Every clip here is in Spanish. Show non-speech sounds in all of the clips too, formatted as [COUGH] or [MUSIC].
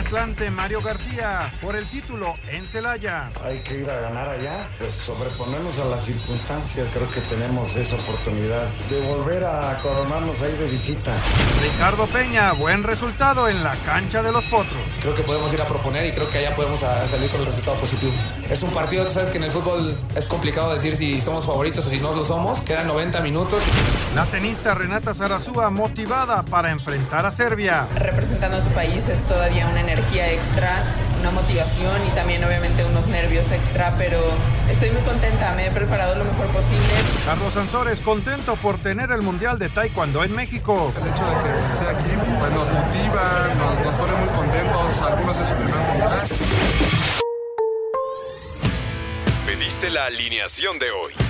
Atlante, Mario García, por el título en Celaya. Hay que ir a ganar allá, pues sobreponernos a las circunstancias. Creo que tenemos esa oportunidad de volver a coronarnos ahí de visita. Ricardo Peña, buen resultado en la cancha de los Potros. Creo que podemos ir a proponer y creo que allá podemos a- salir con el resultado positivo. Es un partido, tú sabes que en el fútbol es complicado decir si somos favoritos o si no lo somos. Quedan 90 minutos. La tenista Renata Zarazúa motivada para enfrentar a Serbia. representando a tu país es todavía una energía extra, una motivación y también obviamente unos nervios extra, pero estoy muy contenta, me he preparado lo mejor posible. Carlos Sansores contento por tener el Mundial de Taekwondo en México. El hecho de que sea aquí pues nos motiva, nos, nos pone muy contentos, algunos en su primer mundial. Pediste la alineación de hoy.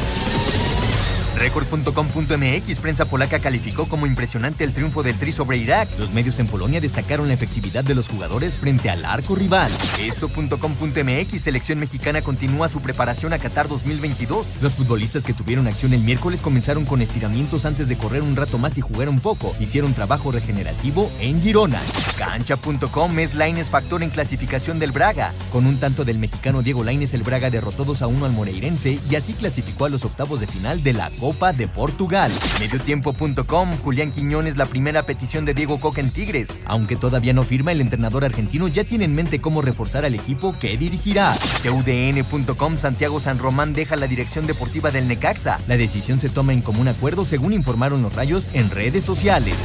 Record.com.mx, prensa polaca calificó como impresionante el triunfo del Tri sobre Irak. Los medios en Polonia destacaron la efectividad de los jugadores frente al arco rival. Esto.com.mx, selección mexicana continúa su preparación a Qatar 2022. Los futbolistas que tuvieron acción el miércoles comenzaron con estiramientos antes de correr un rato más y jugar un poco. Hicieron trabajo regenerativo en Girona. Cancha.com es Laines factor en clasificación del Braga. Con un tanto del mexicano Diego Laines, el Braga derrotó 2 a 1 al Moreirense y así clasificó a los octavos de final de la Copa de Portugal. Mediotiempo.com, Julián Quiñones, la primera petición de Diego Coca en Tigres. Aunque todavía no firma, el entrenador argentino ya tiene en mente cómo reforzar al equipo que dirigirá. CUDN.com, Santiago San Román deja la dirección deportiva del Necaxa. La decisión se toma en común acuerdo según informaron los rayos en redes sociales.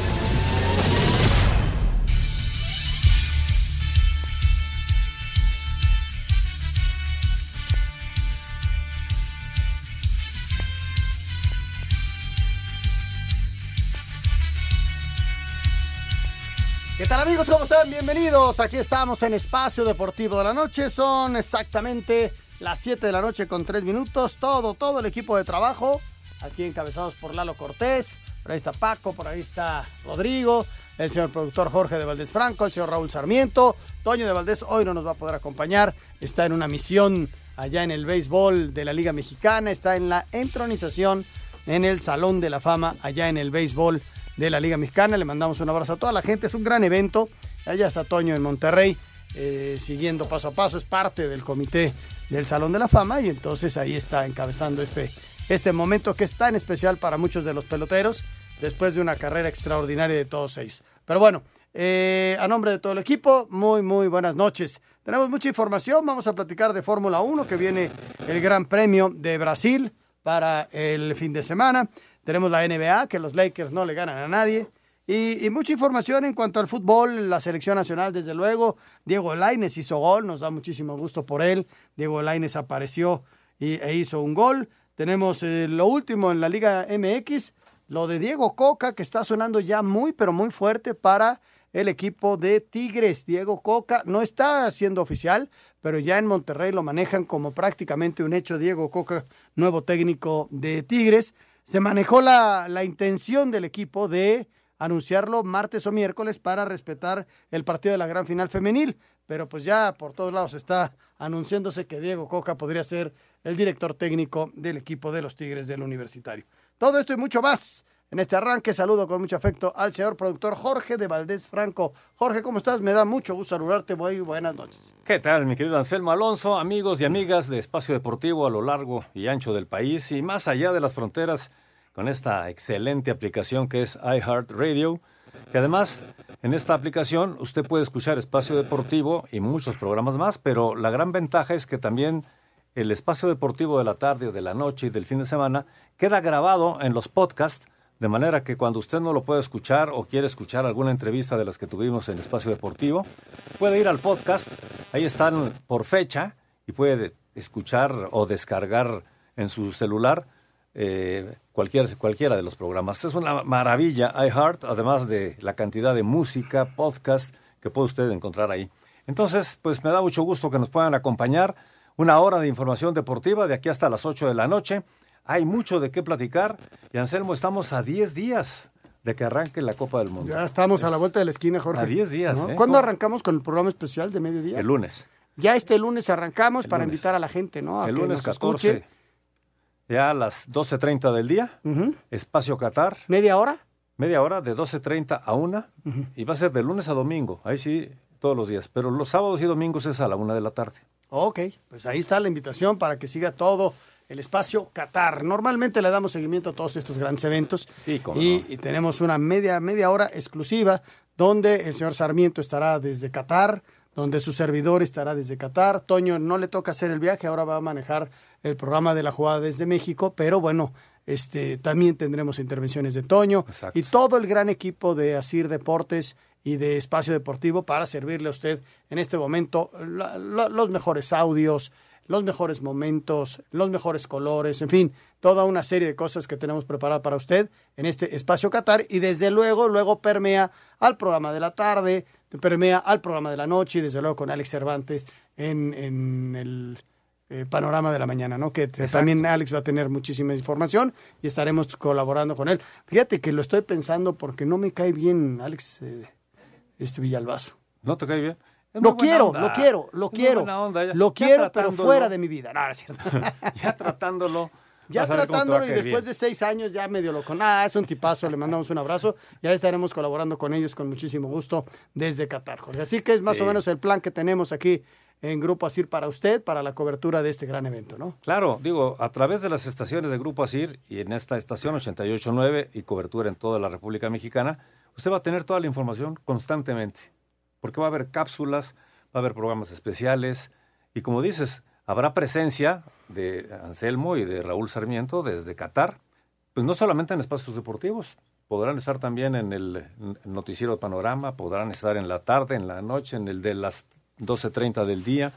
¿Qué tal amigos? ¿Cómo están? Bienvenidos. Aquí estamos en Espacio Deportivo de la Noche. Son exactamente las 7 de la noche con 3 minutos. Todo, todo el equipo de trabajo. Aquí encabezados por Lalo Cortés. Por ahí está Paco, por ahí está Rodrigo, el señor productor Jorge de Valdés Franco, el señor Raúl Sarmiento. Toño de Valdés hoy no nos va a poder acompañar. Está en una misión allá en el béisbol de la Liga Mexicana. Está en la entronización en el Salón de la Fama allá en el béisbol de la Liga Mexicana. Le mandamos un abrazo a toda la gente. Es un gran evento. Allá está Toño en Monterrey, eh, siguiendo paso a paso. Es parte del comité del Salón de la Fama y entonces ahí está encabezando este, este momento que es tan especial para muchos de los peloteros después de una carrera extraordinaria de todos ellos. Pero bueno, eh, a nombre de todo el equipo, muy, muy buenas noches. Tenemos mucha información. Vamos a platicar de Fórmula 1, que viene el Gran Premio de Brasil para el fin de semana. Tenemos la NBA, que los Lakers no le ganan a nadie. Y, mucha información en cuanto al fútbol, la selección nacional, desde luego. Diego Laines hizo gol, nos da muchísimo gusto por él. Diego Laines apareció y, e hizo un gol. Tenemos eh, lo último en la Liga MX, lo de Diego Coca, que está sonando ya muy, pero muy fuerte para el equipo de Tigres. Diego Coca no está siendo oficial, pero ya en Monterrey lo manejan como prácticamente un hecho. Diego Coca, nuevo técnico de Tigres. Se manejó la, la intención del equipo de anunciarlo martes o miércoles para respetar el partido de la gran final femenil, pero pues ya por todos lados está anunciándose que Diego Coca podría ser el director técnico del equipo de los Tigres del Universitario. Todo esto y mucho más en este arranque. Saludo con mucho afecto al señor productor Jorge de Valdés Franco. Jorge, ¿cómo estás? Me da mucho gusto saludarte. Muy buenas noches. ¿Qué tal, mi querido Anselmo Alonso, amigos y amigas de Espacio Deportivo a lo largo y ancho del país y más allá de las fronteras? con esta excelente aplicación que es iHeartRadio, que además en esta aplicación usted puede escuchar Espacio Deportivo y muchos programas más, pero la gran ventaja es que también el Espacio Deportivo de la tarde, de la noche y del fin de semana queda grabado en los podcasts, de manera que cuando usted no lo puede escuchar o quiere escuchar alguna entrevista de las que tuvimos en Espacio Deportivo, puede ir al podcast, ahí están por fecha y puede escuchar o descargar en su celular eh, cualquier, cualquiera de los programas. Es una maravilla iHeart, además de la cantidad de música, podcast que puede usted encontrar ahí. Entonces, pues me da mucho gusto que nos puedan acompañar. Una hora de información deportiva de aquí hasta las 8 de la noche. Hay mucho de qué platicar. Y Anselmo, estamos a 10 días de que arranque la Copa del Mundo. Ya estamos a la vuelta de la esquina, Jorge. A 10 días, ¿eh? ¿Cuándo arrancamos con el programa especial de mediodía? El lunes. Ya este lunes arrancamos para invitar a la gente, ¿no? A el que lunes nos 14. escuche. Ya a las 12.30 del día. Espacio Qatar. ¿Media hora? Media hora, de 12.30 a 1. Y va a ser de lunes a domingo. Ahí sí, todos los días. Pero los sábados y domingos es a la 1 de la tarde. Ok, pues ahí está la invitación para que siga todo el espacio Qatar. Normalmente le damos seguimiento a todos estos grandes eventos. Sí, y, no. y tenemos una media, media hora exclusiva donde el señor Sarmiento estará desde Qatar, donde su servidor estará desde Qatar. Toño no le toca hacer el viaje, ahora va a manejar el programa de la jugada desde México, pero bueno, este también tendremos intervenciones de Toño y todo el gran equipo de Asir Deportes y de Espacio Deportivo para servirle a usted en este momento la- la- los mejores audios, los mejores momentos, los mejores colores, en fin, toda una serie de cosas que tenemos preparada para usted en este espacio Qatar y desde luego, luego permea al programa de la tarde, permea al programa de la noche y desde luego con Alex Cervantes en, en el eh, panorama de la mañana, ¿no? Que también Alex va a tener muchísima información y estaremos colaborando con él. Fíjate que lo estoy pensando porque no me cae bien Alex eh, este Villalbazo. ¿No te cae bien? Lo quiero, lo quiero, lo quiero. buena onda, ya- Lo quiero, pero fuera de mi vida. No, es cierto. [LAUGHS] Ya tratándolo. Ya tratándolo y después bien. de seis años ya medio lo con. Ah, es un tipazo, le mandamos un abrazo. Ya estaremos colaborando con ellos con muchísimo gusto desde Qatar, Jorge. Así que es más Sí. o menos el plan que tenemos aquí en Grupo Asir para usted, para la cobertura de este gran evento, ¿no? Claro, digo, a través de las estaciones de Grupo Asir y en esta estación 88.9 y cobertura en toda la República Mexicana, usted va a tener toda la información constantemente, porque va a haber cápsulas, va a haber programas especiales y como dices, habrá presencia de Anselmo y de Raúl Sarmiento desde Qatar, pues no solamente en espacios deportivos, podrán estar también en el noticiero de Panorama, podrán estar en la tarde, en la noche, en el de las 12.30 del día.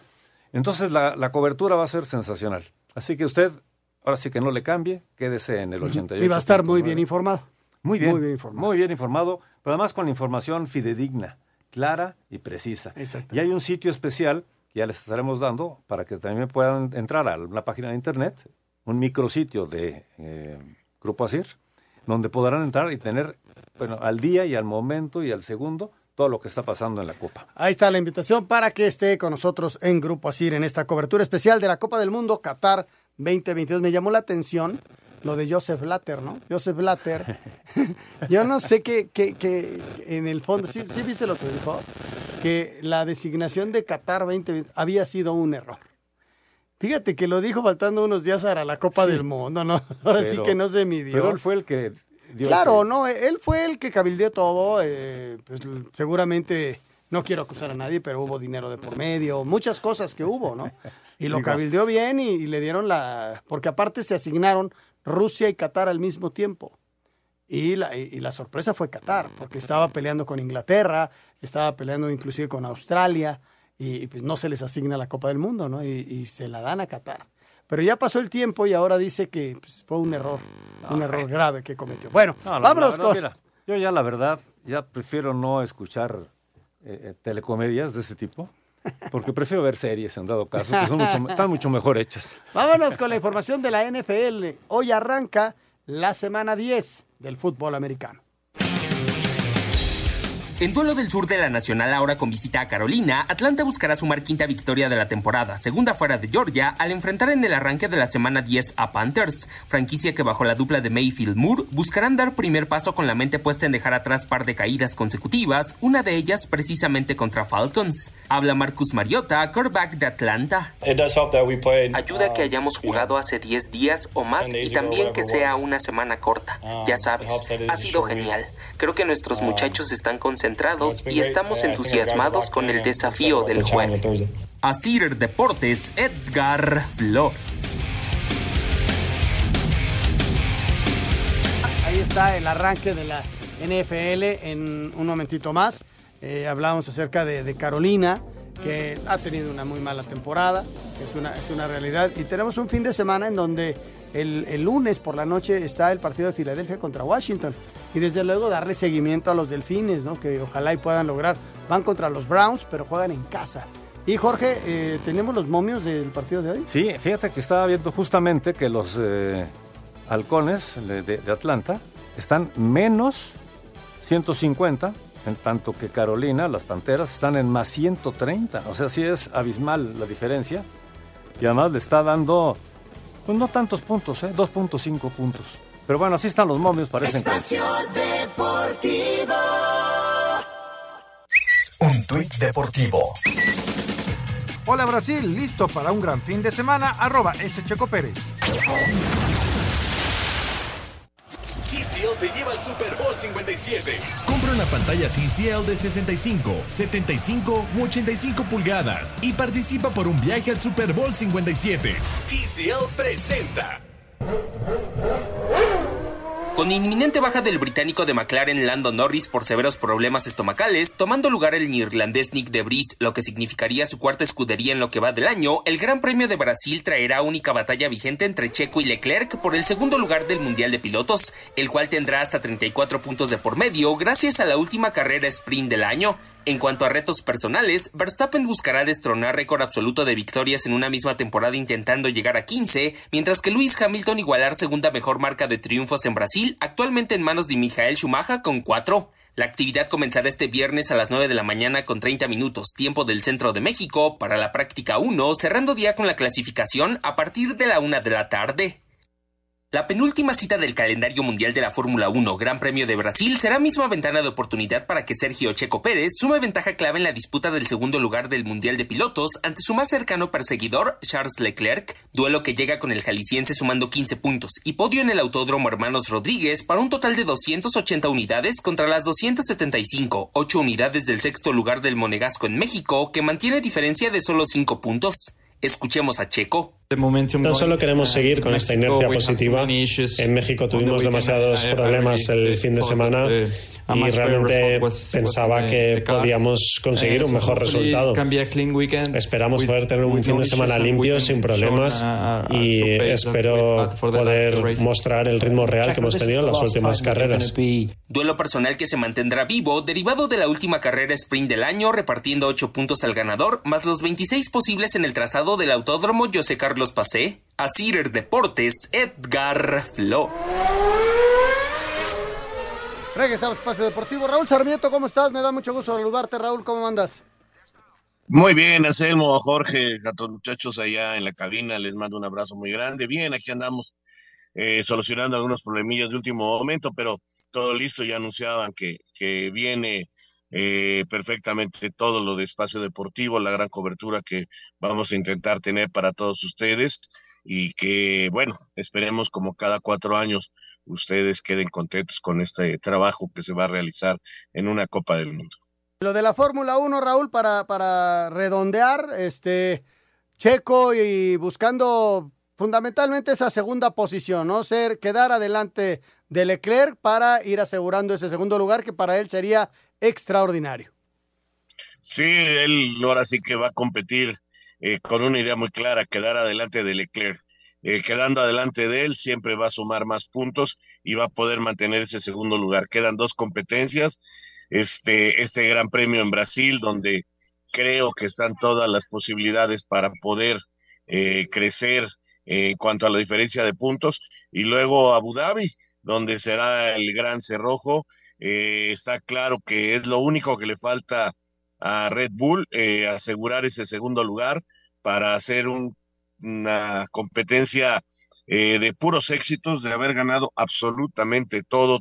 Entonces la, la cobertura va a ser sensacional. Así que usted, ahora sí que no le cambie, quédese en el 88. Y va a estar muy bien informado. Muy bien, Muy muy bien bien, informado. informado. pero además con información fidedigna, clara y precisa. Exacto. Y hay un sitio especial que ya les estaremos dando para que también puedan entrar a la página de internet, un micrositio de eh, Grupo Asir, donde podrán entrar y tener bueno, al día y al momento y al segundo todo lo que está pasando en la Copa. Ahí está la invitación para que esté con nosotros en Grupo Asir en esta cobertura especial de la Copa del Mundo Qatar 2022. Me llamó la atención lo de Joseph Blatter, ¿no? Joseph Blatter. [LAUGHS] Yo no sé qué, qué- qué en el fondo, ¿sí, sí viste lo que dijo? Que la designación de Qatar 2020 había sido un error. Fíjate que lo dijo faltando unos días para la Copa Sí. del Mundo, ¿no? [LAUGHS] Ahora sí que no se midió. Pero él fue el que dio Claro, ese- no, él fue el que cabildeó todo. eh, pues seguramente, no quiero acusar a nadie, pero hubo dinero de por medio, muchas cosas que hubo, ¿no? Y lo cabildeó bien y, y le dieron la. Porque aparte se asignaron Rusia y Qatar al mismo tiempo. Y la, y, y la sorpresa fue Qatar, porque estaba peleando con Inglaterra, estaba peleando inclusive con Australia, y, pues no se les asigna la Copa del Mundo, ¿no? Y, y se la dan a Qatar. Pero ya pasó el tiempo y ahora dice que pues, fue un error, un error grave que cometió. Bueno, No, la- vámonos con... mira, yo ya la verdad, ya prefiero no escuchar eh, eh, telecomedias de ese tipo, porque prefiero ver series en dado caso, que son mucho, están mucho mejor hechas. Vámonos con la información de la NFL. Hoy arranca la semana 10 del fútbol americano. En duelo del sur de la Nacional ahora con visita a Carolina, Atlanta buscará sumar quinta victoria de la temporada, segunda fuera de Georgia, al enfrentar en el arranque de la semana 10 a Panthers, franquicia que bajo la dupla de Mayfield Moore buscarán dar primer paso con la mente puesta en dejar atrás par de caídas consecutivas, una de ellas precisamente contra Falcons. Habla Marcus Mariota, quarterback de Atlanta. Ayuda que hayamos jugado hace 10 días o más y también que sea una semana corta. Ya sabes, ha sido genial. Creo que nuestros muchachos están concentrados y estamos entusiasmados con el desafío del jueves. Asir Deportes, Edgar Flores. Ahí está el arranque de la NFL en un momentito más. Eh, hablábamos acerca de, de, Carolina, que ha tenido una muy mala temporada, es una, es una realidad. Y tenemos un fin de semana en donde el, el, lunes por la noche está el partido de Filadelfia contra Washington. Y desde luego darle seguimiento a los delfines, ¿no? que ojalá y puedan lograr. Van contra los Browns, pero juegan en casa. Y Jorge, eh, ¿tenemos los momios del partido de hoy? Sí, fíjate que estaba viendo justamente que los eh, halcones de, de, Atlanta están menos 150, en tanto que Carolina, las Panteras, están en más 130. O sea, sí es abismal la diferencia. Y además le está dando, pues no tantos puntos, ¿eh? 2.5 puntos. Pero bueno, así están los momios, parecen Espacio Deportivo. Un tuit deportivo. Hola Brasil, listo para un gran fin de semana, arroba S. Checo Pérez. TCL te lleva al Super Bowl 57. Compra una pantalla TCL de 65, 75 u 85 pulgadas y participa por un viaje al Super Bowl 57. TCL presenta. Con inminente baja del británico de McLaren Lando Norris por severos problemas estomacales, tomando lugar el neerlandés Nick de Vries, lo que significaría su cuarta escudería en lo que va del año, el Gran Premio de Brasil traerá única batalla vigente entre Checo y Leclerc por el segundo lugar del Mundial de Pilotos, el cual tendrá hasta 34 puntos de por medio gracias a la última carrera sprint del año. En cuanto a retos personales, Verstappen buscará destronar récord absoluto de victorias en una misma temporada intentando llegar a 15, mientras que Lewis Hamilton igualar segunda mejor marca de triunfos en Brasil, actualmente en manos de Michael Schumacher con 4. La actividad comenzará este viernes a las 9 de la mañana con 30 minutos, tiempo del centro de México, para la práctica 1, cerrando día con la clasificación a partir de la 1 de la tarde. La penúltima cita del calendario mundial de la Fórmula 1 Gran Premio de Brasil será misma ventana de oportunidad para que Sergio Checo Pérez sume ventaja clave en la disputa del segundo lugar del Mundial de Pilotos ante su más cercano perseguidor, Charles Leclerc, duelo que llega con el jalisciense sumando 15 puntos y podio en el Autódromo Hermanos Rodríguez para un total de 280 unidades contra las 275, 8 unidades del sexto lugar del Monegasco en México, que mantiene diferencia de solo 5 puntos. Escuchemos a Checo. No solo queremos seguir con esta inercia positiva. En México tuvimos demasiados problemas el fin de semana y realmente pensaba que podíamos conseguir un mejor resultado. Esperamos poder tener un fin de semana limpio, sin problemas y espero poder mostrar el ritmo real que hemos tenido en las últimas carreras. Duelo personal que se mantendrá vivo, derivado de la última carrera sprint del año, repartiendo 8 puntos al ganador, más los 26 posibles en el trazado del autódromo José Carlos los pasé a Cider Deportes Edgar Flores. Regresamos a Espacio Deportivo. Raúl Sarmiento, ¿cómo estás? Me da mucho gusto saludarte, Raúl. ¿Cómo andas? Muy bien, Anselmo, Jorge, a todos los muchachos allá en la cabina, les mando un abrazo muy grande. Bien, aquí andamos eh, solucionando algunos problemillas de último momento, pero todo listo, ya anunciaban que, que viene eh, perfectamente todo lo de espacio deportivo, la gran cobertura que vamos a intentar tener para todos ustedes y que, bueno, esperemos como cada cuatro años ustedes queden contentos con este trabajo que se va a realizar en una Copa del Mundo. Lo de la Fórmula 1, Raúl, para, para redondear, este, Checo y buscando fundamentalmente esa segunda posición, ¿no? Ser, quedar adelante de Leclerc para ir asegurando ese segundo lugar que para él sería extraordinario. Sí, él ahora sí que va a competir eh, con una idea muy clara, quedar adelante de Leclerc. Eh, quedando adelante de él, siempre va a sumar más puntos y va a poder mantener ese segundo lugar. Quedan dos competencias, este, este Gran Premio en Brasil, donde creo que están todas las posibilidades para poder eh, crecer en cuanto a la diferencia de puntos, y luego Abu Dhabi, donde será el gran cerrojo Eh, está claro que es lo único que le falta a Red Bull, eh, asegurar ese segundo lugar para hacer una competencia eh, de puros éxitos, de haber ganado absolutamente todo,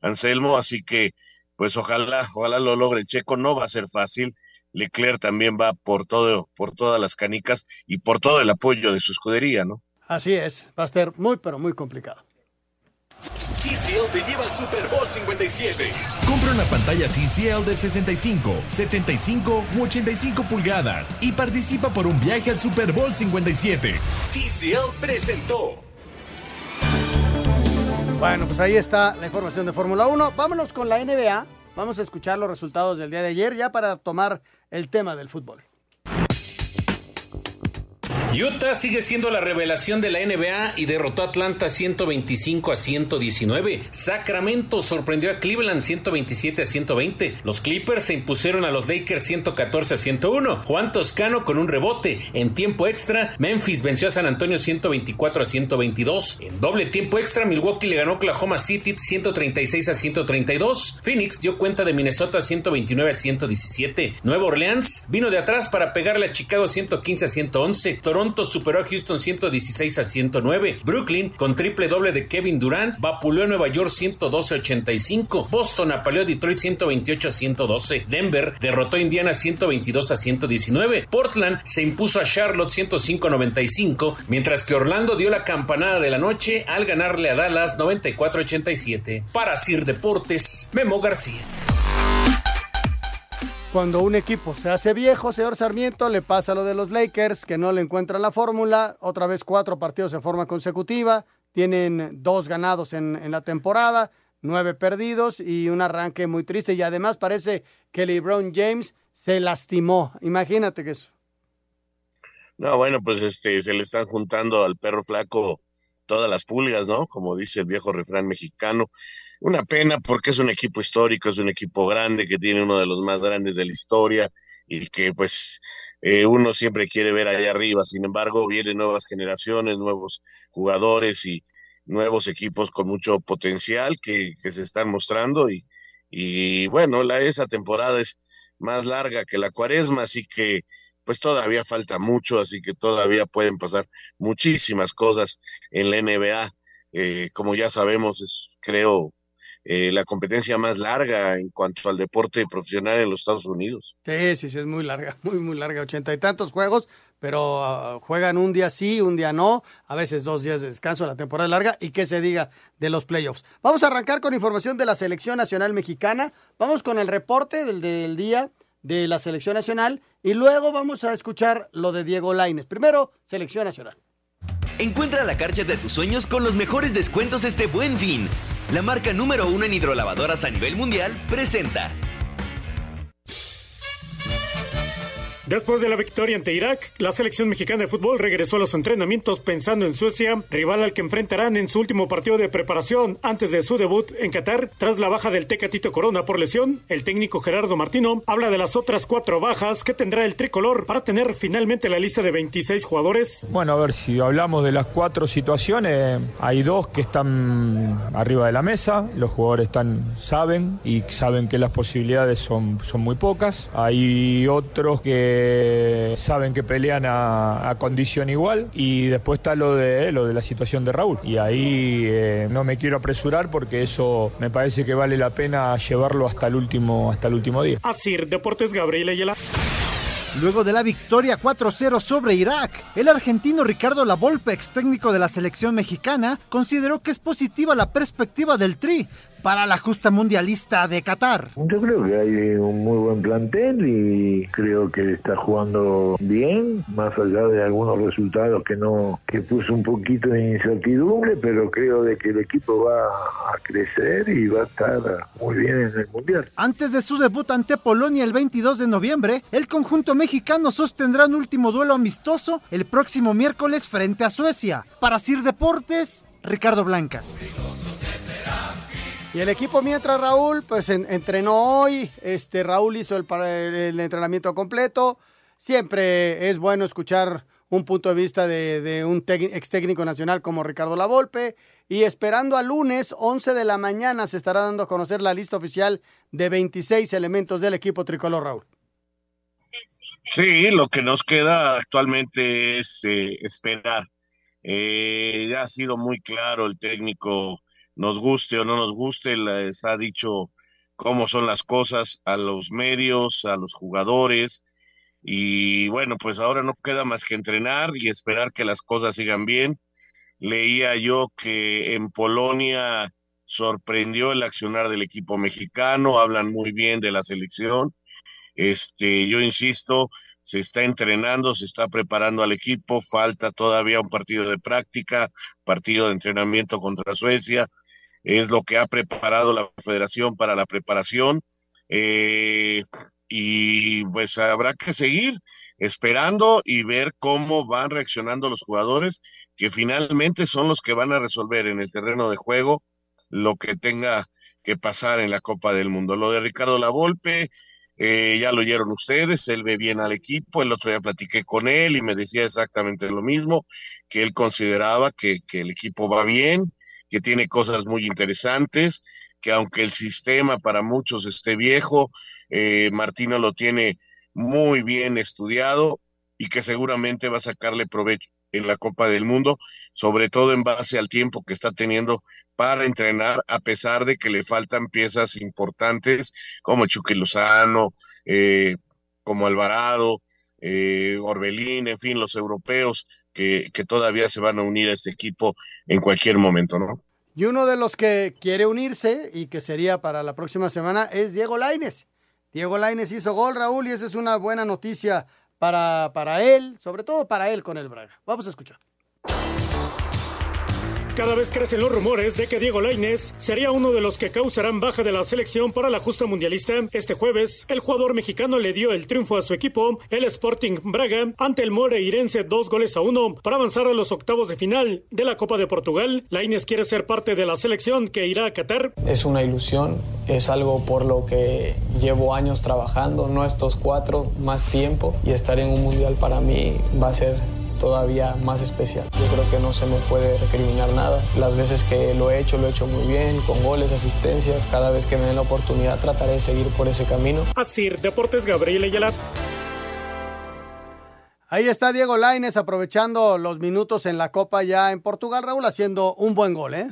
Anselmo, así que pues ojalá, ojalá lo logre. El Checo no va a ser fácil. Leclerc también va por todo, por todas las canicas y por todo el apoyo de su escudería, ¿no? Así es, va a ser muy, pero muy complicado. TCL te lleva al Super Bowl 57. Compra una pantalla TCL de 65, 75 u 85 pulgadas y participa por un viaje al Super Bowl 57. TCL presentó. Bueno, pues ahí está la información de Fórmula 1. Vámonos con la NBA. Vamos a escuchar los resultados del día de ayer ya para tomar el tema del fútbol. Utah sigue siendo la revelación de la NBA y derrotó a Atlanta 125 a 119. Sacramento sorprendió a Cleveland 127 a 120. Los Clippers se impusieron a los Lakers 114 a 101. Juan Toscano con un rebote. En tiempo extra, Memphis venció a San Antonio 124 a 122. En doble tiempo extra, Milwaukee le ganó a Oklahoma City 136 a 132. Phoenix dio cuenta de Minnesota 129 a 117. Nueva Orleans vino de atrás para pegarle a Chicago 115 a 111. Toronto superó a Houston 116 a 109. Brooklyn, con triple doble de Kevin Durant, vapuleó a Nueva York 112 a 85. Boston apaleó a Detroit 128 a 112. Denver derrotó a Indiana 122 a 119. Portland se impuso a Charlotte 105 a 95, mientras que Orlando dio la campanada de la noche al ganarle a Dallas 94 a 87. Para Sir Deportes, Memo García. Cuando un equipo se hace viejo, señor Sarmiento, le pasa lo de los Lakers, que no le encuentran la fórmula. Otra vez cuatro partidos en forma consecutiva. Tienen dos ganados en, en la temporada, nueve perdidos y un arranque muy triste. Y además parece que LeBron James se lastimó. Imagínate que eso. No, bueno, pues este, se le están juntando al perro flaco todas las pulgas, ¿no? Como dice el viejo refrán mexicano. Una pena porque es un equipo histórico, es un equipo grande que tiene uno de los más grandes de la historia y que pues eh, uno siempre quiere ver allá arriba. Sin embargo, vienen nuevas generaciones, nuevos jugadores y nuevos equipos con mucho potencial que, que se están mostrando y, y bueno, la, esa temporada es más larga que la cuaresma, así que pues todavía falta mucho, así que todavía pueden pasar muchísimas cosas en la NBA. Eh, como ya sabemos, es creo eh, la competencia más larga en cuanto al deporte profesional en los Estados Unidos. Sí, sí, sí, es muy larga, [LAUGHS] muy, muy larga, ochenta y tantos juegos, pero uh, juegan un día sí, un día no, a veces dos días de descanso, la temporada larga, y qué se diga de los playoffs. Vamos a arrancar con información de la Selección Nacional Mexicana, vamos con el reporte del, del día de la Selección Nacional, y luego vamos a escuchar lo de Diego Laines. Primero, Selección Nacional. Encuentra la carcha de tus sueños con los mejores descuentos este buen fin. La marca número uno en hidrolavadoras a nivel mundial presenta. Después de la victoria ante Irak, la selección mexicana de fútbol regresó a los entrenamientos pensando en Suecia, rival al que enfrentarán en su último partido de preparación antes de su debut en Qatar. Tras la baja del Tecatito Corona por lesión, el técnico Gerardo Martino habla de las otras cuatro bajas que tendrá el tricolor para tener finalmente la lista de 26 jugadores. Bueno, a ver, si hablamos de las cuatro situaciones, hay dos que están arriba de la mesa, los jugadores están, saben y saben que las posibilidades son, son muy pocas. Hay otros que saben que pelean a, a, condición igual y después está lo de lo de la situación de Raúl y ahí eh, no me quiero apresurar porque eso me parece que vale la pena llevarlo hasta el último hasta el último día. Así, Deportes Gabriel Ayala. Luego de la victoria 4-0 sobre Irak, el argentino Ricardo Lavolpe, ex técnico de la selección mexicana, consideró que es positiva la perspectiva del Tri para la justa mundialista de Qatar. Yo creo que hay un muy buen plantel y creo que está jugando bien, más allá de algunos resultados que no que puso un poquito de incertidumbre, pero creo de que el equipo va a crecer y va a estar muy bien en el mundial. Antes de su debut ante Polonia el 22 de noviembre, el conjunto mexicano sostendrá un último duelo amistoso el próximo miércoles frente a Suecia. Para Sir Deportes, Ricardo Blancas. Y el equipo mientras Raúl, pues en, entrenó hoy, este Raúl hizo el, entrenamiento completo. Siempre es bueno escuchar un punto de vista de, un ex técnico nacional como Ricardo Lavolpe. y esperando a lunes 11 de la mañana se estará dando a conocer la lista oficial de 26 elementos del equipo tricolor Raúl. Sí, lo que nos queda actualmente es eh, esperar. Eh, ya ha sido muy claro el técnico, nos guste o no nos guste, les ha dicho cómo son las cosas a los medios, a los jugadores. Y bueno, pues ahora no queda más que entrenar y esperar que las cosas sigan bien. Leía yo que en Polonia sorprendió el accionar del equipo mexicano, hablan muy bien de la selección. Este, yo insisto, se está entrenando, se está preparando al equipo, falta todavía un partido de práctica, partido de entrenamiento contra Suecia, es lo que ha preparado la federación para la preparación. Eh, y pues habrá que seguir esperando y ver cómo van reaccionando los jugadores, que finalmente son los que van a resolver en el terreno de juego lo que tenga que pasar en la Copa del Mundo. Lo de Ricardo Lavolpe, eh, ya lo oyeron ustedes, él ve bien al equipo, el otro día platiqué con él y me decía exactamente lo mismo, que él consideraba que, que el equipo va bien, que tiene cosas muy interesantes, que aunque el sistema para muchos esté viejo, eh, Martino lo tiene muy bien estudiado y que seguramente va a sacarle provecho en la Copa del Mundo, sobre todo en base al tiempo que está teniendo para entrenar, a pesar de que le faltan piezas importantes como Chucky Lozano, eh, como Alvarado, eh, Orbelín, en fin, los europeos que, todavía se van a unir a este equipo en cualquier momento, ¿no? Y uno de los que quiere unirse y que sería para la próxima semana es Diego Laines. Diego Laines hizo gol, Raúl, y esa es una buena noticia para, para él, sobre todo para él con el Braga. Vamos a escuchar. Cada vez crecen los rumores de que Diego Lainez sería uno de los que causarán baja de la selección para la justa mundialista. Este jueves, el jugador mexicano le dio el triunfo a su equipo, el Sporting Braga, ante el Moreirense dos goles a uno para avanzar a los octavos de final de la Copa de Portugal. Lainez quiere ser parte de la selección que irá a Qatar. Es una ilusión, es algo por lo que llevo años trabajando, no estos cuatro, más tiempo, y estar en un mundial para mí va a ser todavía más especial. Yo creo que no se me puede recriminar nada. Las veces que lo he hecho, lo he hecho muy bien, con goles, asistencias. Cada vez que me den la oportunidad trataré de seguir por ese camino. Así, Deportes Gabriel Ayala. Ahí está Diego Laines aprovechando los minutos en la Copa ya en Portugal, Raúl, haciendo un buen gol, ¿eh?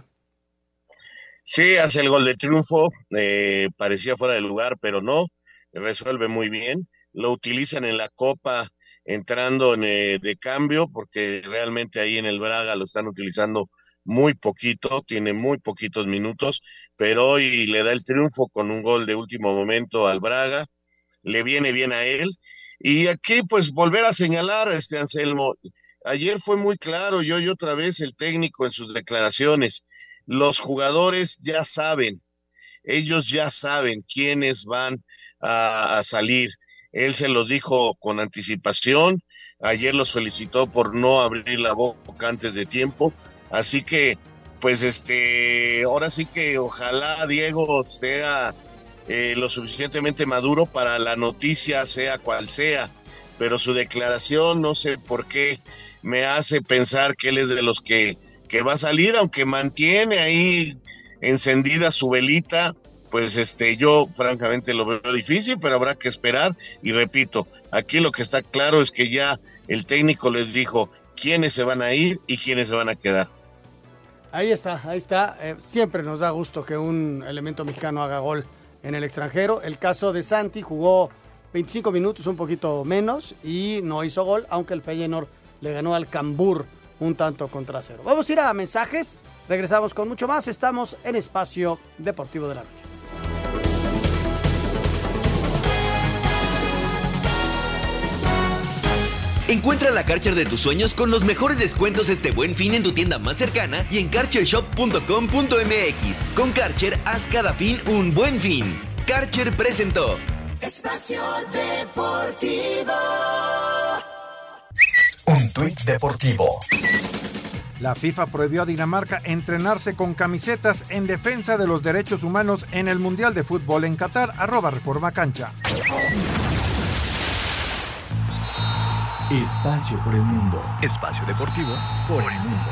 Sí, hace el gol de triunfo, eh, parecía fuera de lugar, pero no, resuelve muy bien. Lo utilizan en la Copa entrando en, eh, de cambio, porque realmente ahí en el Braga lo están utilizando muy poquito, tiene muy poquitos minutos, pero hoy le da el triunfo con un gol de último momento al Braga, le viene bien a él. Y aquí pues volver a señalar a este Anselmo, ayer fue muy claro, yo y otra vez el técnico en sus declaraciones, los jugadores ya saben, ellos ya saben quiénes van a, a salir, él se los dijo con anticipación. Ayer los felicitó por no abrir la boca antes de tiempo. Así que, pues, este, ahora sí que ojalá Diego sea eh, lo suficientemente maduro para la noticia, sea cual sea. Pero su declaración, no sé por qué, me hace pensar que él es de los que, que va a salir, aunque mantiene ahí encendida su velita pues este yo francamente lo veo difícil, pero habrá que esperar y repito, aquí lo que está claro es que ya el técnico les dijo quiénes se van a ir y quiénes se van a quedar. Ahí está, ahí está. Eh, siempre nos da gusto que un elemento mexicano haga gol en el extranjero. El caso de Santi jugó 25 minutos, un poquito menos, y no hizo gol, aunque el Feyenoord le ganó al Cambur un tanto contra cero. Vamos a ir a mensajes. Regresamos con mucho más. Estamos en Espacio Deportivo de la Noche. Encuentra la Karcher de tus sueños con los mejores descuentos este buen fin en tu tienda más cercana y en karchershop.com.mx. Con Karcher, haz cada fin un buen fin. Karcher presentó Espacio Deportivo. Un tuit deportivo. La FIFA prohibió a Dinamarca entrenarse con camisetas en defensa de los derechos humanos en el Mundial de Fútbol en Qatar, arroba Reforma Cancha. Espacio por el mundo. Espacio deportivo por el mundo.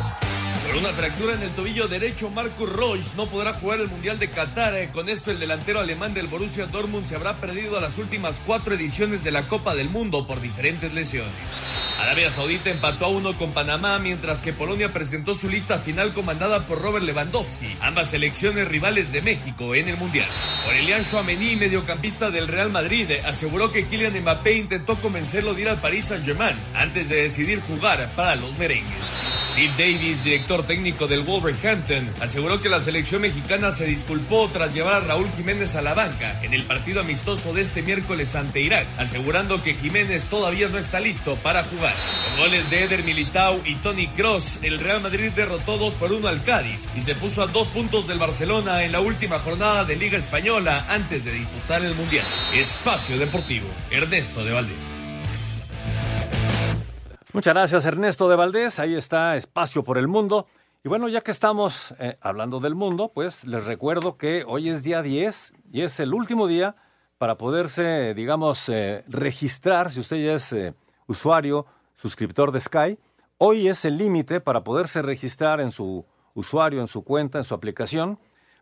Por una fractura en el tobillo derecho, Marcus Royce no podrá jugar el Mundial de Qatar. Eh, con esto, el delantero alemán del Borussia Dortmund se habrá perdido las últimas cuatro ediciones de la Copa del Mundo por diferentes lesiones. Arabia Saudita empató a uno con Panamá, mientras que Polonia presentó su lista final comandada por Robert Lewandowski, ambas selecciones rivales de México en el Mundial. Aurelian Chouameni, mediocampista del Real Madrid, aseguró que Kylian Mbappé intentó convencerlo de ir al Paris Saint-Germain antes de decidir jugar para los merengues. Steve Davis, director técnico del Wolverhampton, aseguró que la selección mexicana se disculpó tras llevar a Raúl Jiménez a la banca en el partido amistoso de este miércoles ante Irak, asegurando que Jiménez todavía no está listo para jugar. Con goles de Eder Militao y Tony Cross, el Real Madrid derrotó 2 por 1 al Cádiz y se puso a dos puntos del Barcelona en la última jornada de Liga Española antes de disputar el Mundial. Espacio Deportivo, Ernesto de Valdés. Muchas gracias Ernesto de Valdés, ahí está Espacio por el Mundo. Y bueno, ya que estamos eh, hablando del mundo, pues les recuerdo que hoy es día 10 y es el último día para poderse, digamos, eh, registrar, si usted ya es eh, usuario, suscriptor de Sky, hoy es el límite para poderse registrar en su usuario, en su cuenta, en su aplicación,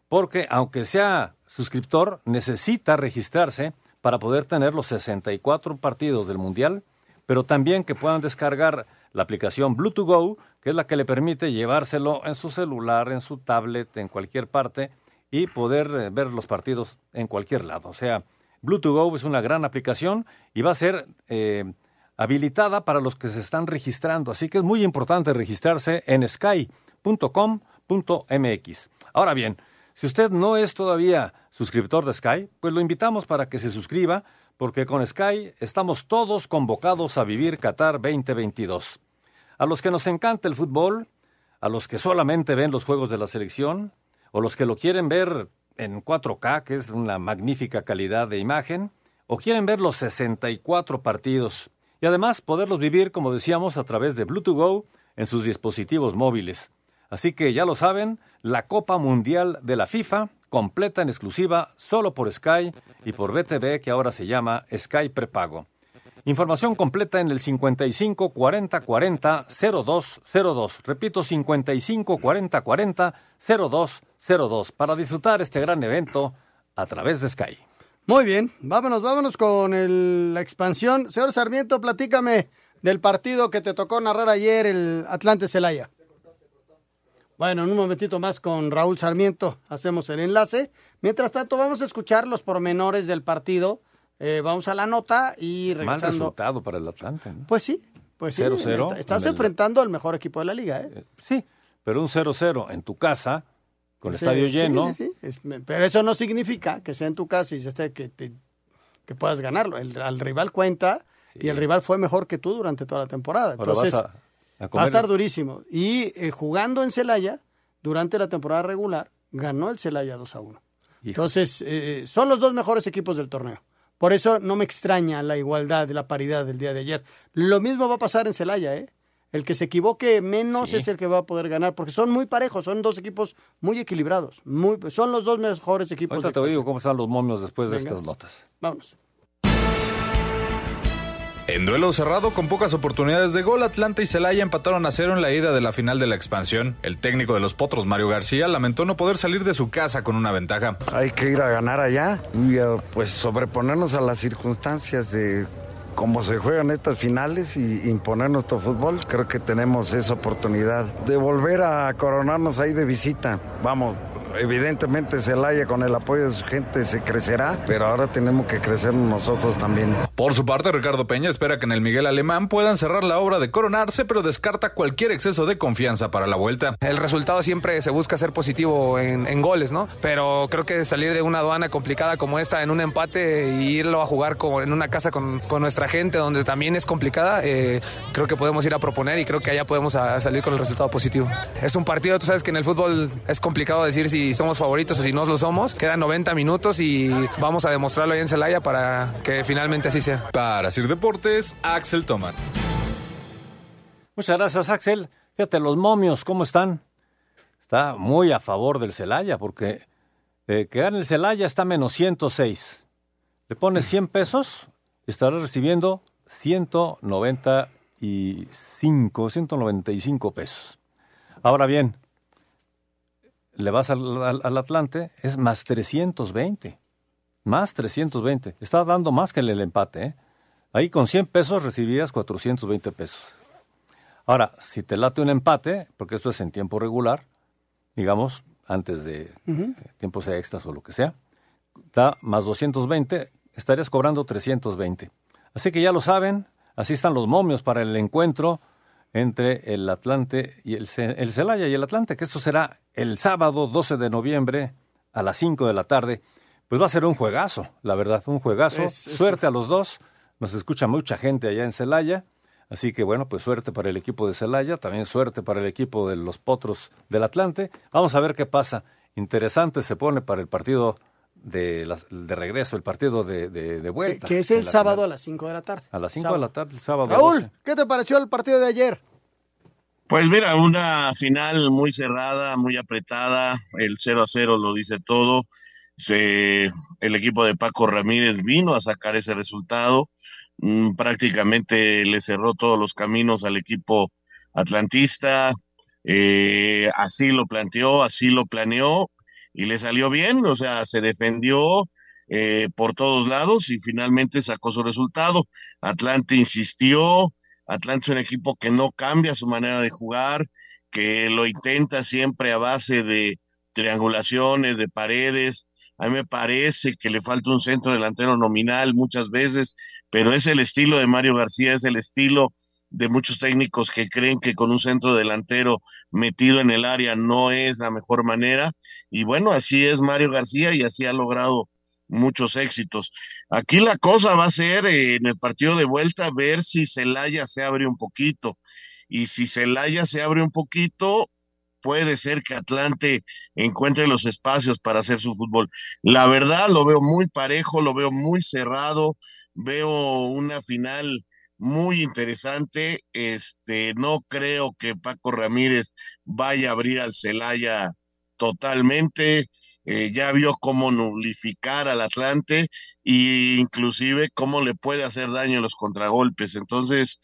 porque aunque sea suscriptor, necesita registrarse para poder tener los 64 partidos del Mundial pero también que puedan descargar la aplicación Bluetooth Go, que es la que le permite llevárselo en su celular, en su tablet, en cualquier parte y poder eh, ver los partidos en cualquier lado. O sea, Bluetooth Go es una gran aplicación y va a ser eh, habilitada para los que se están registrando. Así que es muy importante registrarse en sky.com.mx. Ahora bien, si usted no es todavía suscriptor de Sky, pues lo invitamos para que se suscriba porque con Sky estamos todos convocados a vivir Qatar 2022. A los que nos encanta el fútbol, a los que solamente ven los juegos de la selección, o los que lo quieren ver en 4K, que es una magnífica calidad de imagen, o quieren ver los 64 partidos, y además poderlos vivir, como decíamos, a través de Bluetooth Go en sus dispositivos móviles. Así que ya lo saben, la Copa Mundial de la FIFA completa en exclusiva solo por Sky y por BTV que ahora se llama Sky Prepago. Información completa en el 55 40 40 0202. Repito, 55 40 40 0202 para disfrutar este gran evento a través de Sky. Muy bien, vámonos, vámonos con la expansión. Señor Sarmiento, platícame del partido que te tocó narrar ayer, el Atlante Celaya. Bueno, en un momentito más con Raúl Sarmiento hacemos el enlace. Mientras tanto, vamos a escuchar los pormenores del partido. Eh, vamos a la nota y regresando. Mal resultado para el Atlante. Pues sí, pues sí. 0-0. Estás enfrentando al mejor equipo de la liga, ¿eh? eh sí, pero un 0-0 en tu casa, con el estadio lleno. Sí, sí, sí. pero eso no significa que sea en tu casa y esté, que, que puedas ganarlo. El, al rival cuenta y el rival fue mejor que tú durante toda la temporada. Entonces, Va a estar durísimo. Y eh, jugando en Celaya, durante la temporada regular, ganó el Celaya 2 a 1. Entonces, eh, son los dos mejores equipos del torneo. Por eso no me extraña la igualdad, la paridad del día de ayer. Lo mismo va a pasar en Celaya, ¿eh? El que se equivoque menos es el que va a poder ganar, porque son muy parejos, son dos equipos muy equilibrados. Muy, son los dos mejores equipos. Ahorita te digo cómo están los momios después de estas notas. Vámonos. En duelo cerrado con pocas oportunidades de gol, Atlanta y Celaya empataron a cero en la ida de la final de la expansión. El técnico de los Potros, Mario García, lamentó no poder salir de su casa con una ventaja. Hay que ir a ganar allá y pues sobreponernos a las circunstancias de cómo se juegan estas finales y imponer nuestro fútbol. Creo que tenemos esa oportunidad de volver a coronarnos ahí de visita. Vamos, Evidentemente Celaya con el apoyo de su gente se crecerá, pero ahora tenemos que crecer nosotros también. Por su parte, Ricardo Peña espera que en el Miguel Alemán puedan cerrar la obra de coronarse, pero descarta cualquier exceso de confianza para la vuelta. El resultado siempre se busca ser positivo en, goles, ¿no? Pero creo que salir de una aduana complicada como esta en un empate e irlo a jugar como en una casa con, nuestra gente, donde también es complicada, eh, creo que podemos ir a proponer y creo que allá podemos salir con el resultado positivo. Es un partido, tú sabes que en el fútbol es complicado decir si si somos favoritos o si no lo somos. Quedan 90 minutos y vamos a demostrarlo ahí en Celaya para que finalmente así sea. Para Sir Deportes, Axel Tomat. Muchas gracias, Axel. Fíjate, los momios, ¿cómo están? Está muy a favor del Celaya, porque eh, que gane el Celaya está menos 106. Le pones 100 pesos y estará recibiendo 195, 195 pesos. Ahora bien, le vas al, al, al Atlante, es más 320. Más 320. Está dando más que el, el empate. ¿eh? Ahí con 100 pesos recibías 420 pesos. Ahora, si te late un empate, porque esto es en tiempo regular, digamos, antes de Ujú. tiempos extras o lo que sea, da más 220, estarías cobrando 320. Así que ya lo saben, así están los momios para el encuentro entre el Atlante y el, el Celaya y el Atlante, que esto será el sábado 12 de noviembre a las 5 de la tarde. Pues va a ser un juegazo, la verdad, un juegazo. Es- es- Suerte a los dos. Nos escucha mucha gente allá en Celaya. Así que bueno, pues suerte para el equipo de Celaya, también suerte para el equipo de los Potros del Atlante. Vamos a ver qué pasa. Interesante se pone para el partido de, las- de regreso, el partido de, de- de vuelta. Que es el sábado a las 5 de la tarde. A las 5 de la tarde, el sábado. Raúl, 12. ¿qué te pareció el partido de ayer? Pues mira, una final muy cerrada, muy apretada, el 0 a 0 lo dice todo. Se, el equipo de Paco Ramírez vino a sacar ese resultado, Mm, prácticamente le cerró todos los caminos al equipo atlantista, eh, así lo planteó, así lo planeó y le salió bien, o sea, se defendió eh, por todos lados y finalmente sacó su resultado. Atlante insistió, Atlante es un equipo que no cambia su manera de jugar, que lo intenta siempre a base de triangulaciones, de paredes. A mí me parece que le falta un centro delantero nominal muchas veces, pero es el estilo de Mario García, es el estilo de muchos técnicos que creen que con un centro delantero metido en el área no es la mejor manera. Y bueno, así es Mario García y así ha logrado muchos éxitos. Aquí la cosa va a ser eh, en el partido de vuelta ver si Celaya se abre un poquito. Y si Celaya se abre un poquito, puede ser que Atlante encuentre los espacios para hacer su fútbol. La verdad lo veo muy parejo, lo veo muy cerrado, veo una final muy interesante. Este, no creo que Paco Ramírez vaya a abrir al Celaya totalmente. Eh, ya vio cómo nulificar al Atlante e inclusive cómo le puede hacer daño los contragolpes. Entonces,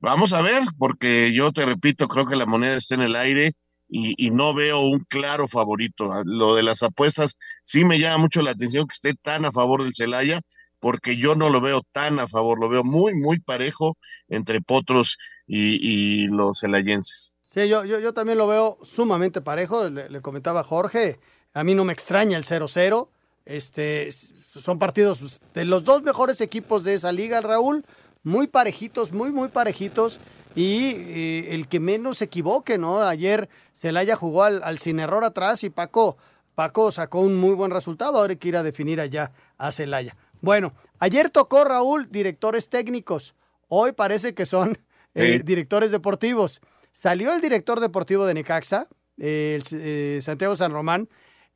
vamos a ver, porque yo te repito, creo que la moneda está en el aire y, no veo un claro favorito. Lo de las apuestas sí me llama mucho la atención que esté tan a favor del Celaya, porque yo no lo veo tan a favor, lo veo muy, muy parejo entre Potros y, los celayenses. Sí, yo, yo, también lo veo sumamente parejo. Le, comentaba Jorge, a mí no me extraña el 0-0. Este, son partidos de los dos mejores equipos de esa liga, Raúl. Muy parejitos, muy, muy parejitos. Y eh, el que menos se equivoque, ¿no? Ayer Celaya jugó al, al sin error atrás y Paco, Paco sacó un muy buen resultado. Ahora hay que ir a definir allá a Celaya. Bueno, ayer tocó Raúl directores técnicos. Hoy parece que son eh, Sí. directores deportivos. Salió el director deportivo de Necaxa, eh, el, eh, Santiago San Román,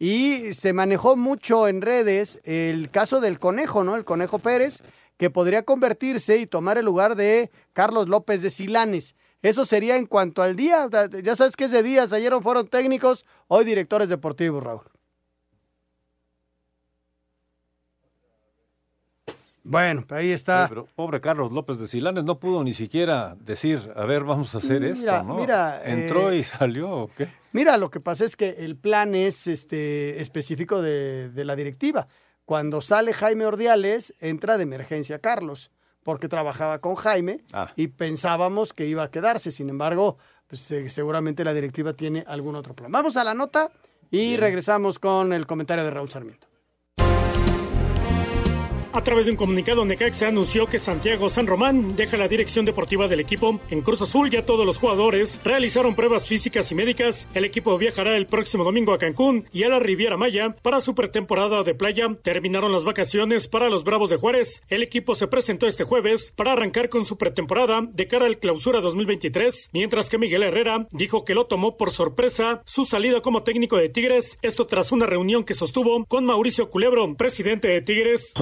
y se manejó mucho en redes el caso del conejo, ¿no? El conejo Pérez, que podría convertirse y tomar el lugar de Carlos López de Silanes. Eso sería en cuanto al día. Ya sabes que ese día ayer fueron técnicos, hoy directores deportivos, Raúl. Bueno, ahí está. Pero pobre Carlos López de Silanes no pudo ni siquiera decir, a ver, vamos a hacer Mira, esto, ¿no? mira, Entró eh, y salió, ¿o qué? Mira, lo que pasa es que el plan es este específico de, de la directiva. Cuando sale Jaime Ordiales, entra de emergencia Carlos, porque trabajaba con Jaime Ah. y pensábamos que iba a quedarse. Sin embargo, pues, eh, seguramente la directiva tiene algún otro plan. Vamos a la nota y regresamos con el comentario de Raúl Sarmiento. A través de un comunicado, Necaxa anunció que Santiago San Román deja la dirección deportiva del equipo. En Cruz Azul ya todos los jugadores realizaron pruebas físicas y médicas. El equipo viajará el próximo domingo a Cancún y a la Riviera Maya para su pretemporada de playa. Terminaron las vacaciones para los Bravos de Juárez. El equipo se presentó este jueves para arrancar con su pretemporada de cara al clausura 2023, mientras que Miguel Herrera dijo que lo tomó por sorpresa su salida como técnico de Tigres. Esto tras una reunión que sostuvo con Mauricio Culebro, presidente de Tigres.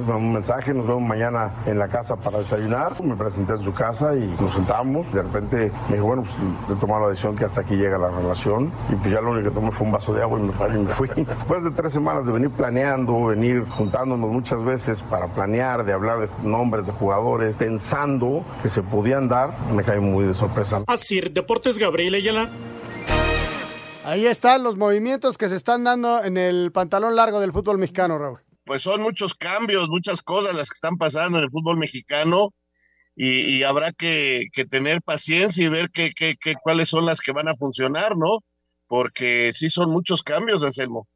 Me mandó un mensaje, nos vemos mañana en la casa para desayunar. Me presenté en su casa y nos sentamos. De repente me dijo, bueno, pues he tomado la decisión que hasta aquí llega la relación. Y pues ya lo único que tomé fue un vaso de agua y me paré y me fui. [LAUGHS] Después de tres semanas de venir planeando, venir juntándonos muchas veces para planear, de hablar de nombres de jugadores, pensando que se podían dar, me cae muy de sorpresa. Así, Deportes Gabriel Ayala. Ahí están los movimientos que se están dando en el pantalón largo del fútbol mexicano, Raúl. Pues son muchos cambios, muchas cosas las que están pasando en el fútbol mexicano y, y habrá que, que, tener paciencia y ver qué, qué, qué, cuáles son las que van a funcionar, ¿no? Porque sí son muchos cambios, Anselmo.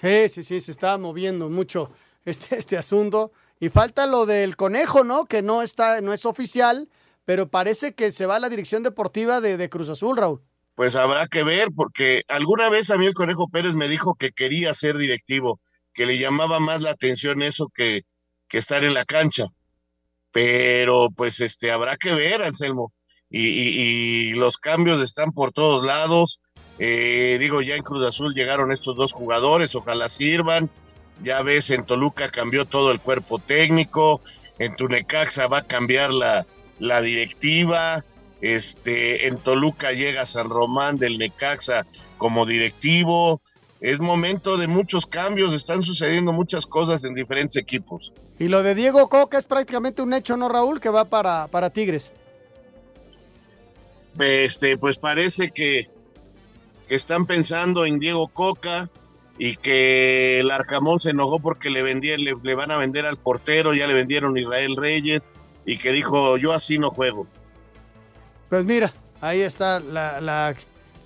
Sí, sí, sí, se está moviendo mucho [LAUGHS] este, este asunto. Y falta lo del conejo, ¿no? Que no está, no es oficial, pero parece que se va a la dirección deportiva de, de Cruz Azul, Raúl. Pues habrá que ver, porque alguna vez a mí el Conejo Pérez me dijo que quería ser directivo, que le llamaba más la atención eso que, que estar en la cancha. Pero pues este habrá que ver, Anselmo. Y, y, los cambios están por todos lados. Eh, digo, ya en Cruz Azul llegaron estos dos jugadores, ojalá sirvan. Ya ves, en Toluca cambió todo el cuerpo técnico, en Tunecaxa va a cambiar la, la directiva, este, en Toluca llega San Román del Necaxa como directivo. Es momento de muchos cambios, están sucediendo muchas cosas en diferentes equipos. Y lo de Diego Coca es prácticamente un hecho, ¿no, Raúl? Que va para, para Tigres. Este, pues parece que, que están pensando en Diego Coca y que el Arcamón se enojó porque le, vendía, le, le, van a vender al portero, ya le vendieron Israel Reyes y que dijo yo así no juego. Pues mira, ahí está la, la,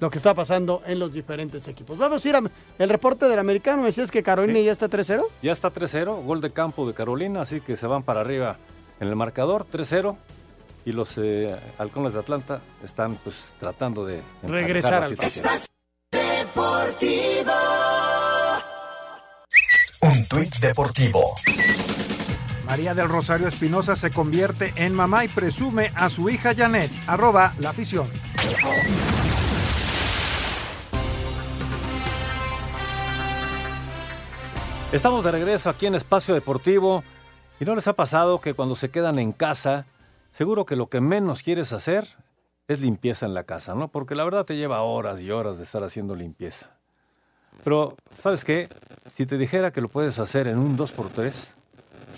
lo que está pasando en los diferentes equipos. Vamos a ir al reporte del americano. ¿Decías que Carolina sí. ya está 3-0? Ya está 3-0, gol de campo de Carolina, así que se van para arriba en el marcador, 3-0 y los eh, halcones de Atlanta están pues tratando de regresar al Deportivo. Un tuit deportivo. María del Rosario Espinosa se convierte en mamá y presume a su hija Janet. Arroba la afición. Estamos de regreso aquí en Espacio Deportivo. ¿Y no les ha pasado que cuando se quedan en casa, seguro que lo que menos quieres hacer es limpieza en la casa, ¿no? Porque la verdad te lleva horas y horas de estar haciendo limpieza. Pero, ¿sabes qué? Si te dijera que lo puedes hacer en un 2x3,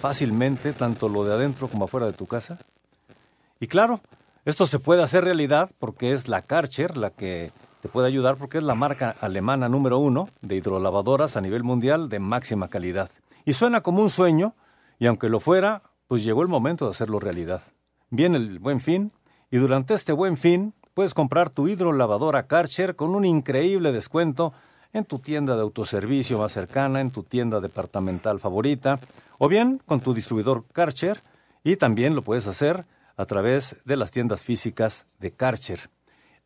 fácilmente, tanto lo de adentro como afuera de tu casa. Y claro, esto se puede hacer realidad porque es la Karcher la que te puede ayudar porque es la marca alemana número uno de hidrolavadoras a nivel mundial de máxima calidad. Y suena como un sueño, y aunque lo fuera, pues llegó el momento de hacerlo realidad. Viene el buen fin, y durante este buen fin puedes comprar tu hidrolavadora Karcher con un increíble descuento en tu tienda de autoservicio más cercana, en tu tienda departamental favorita, o bien con tu distribuidor Karcher, y también lo puedes hacer a través de las tiendas físicas de Karcher.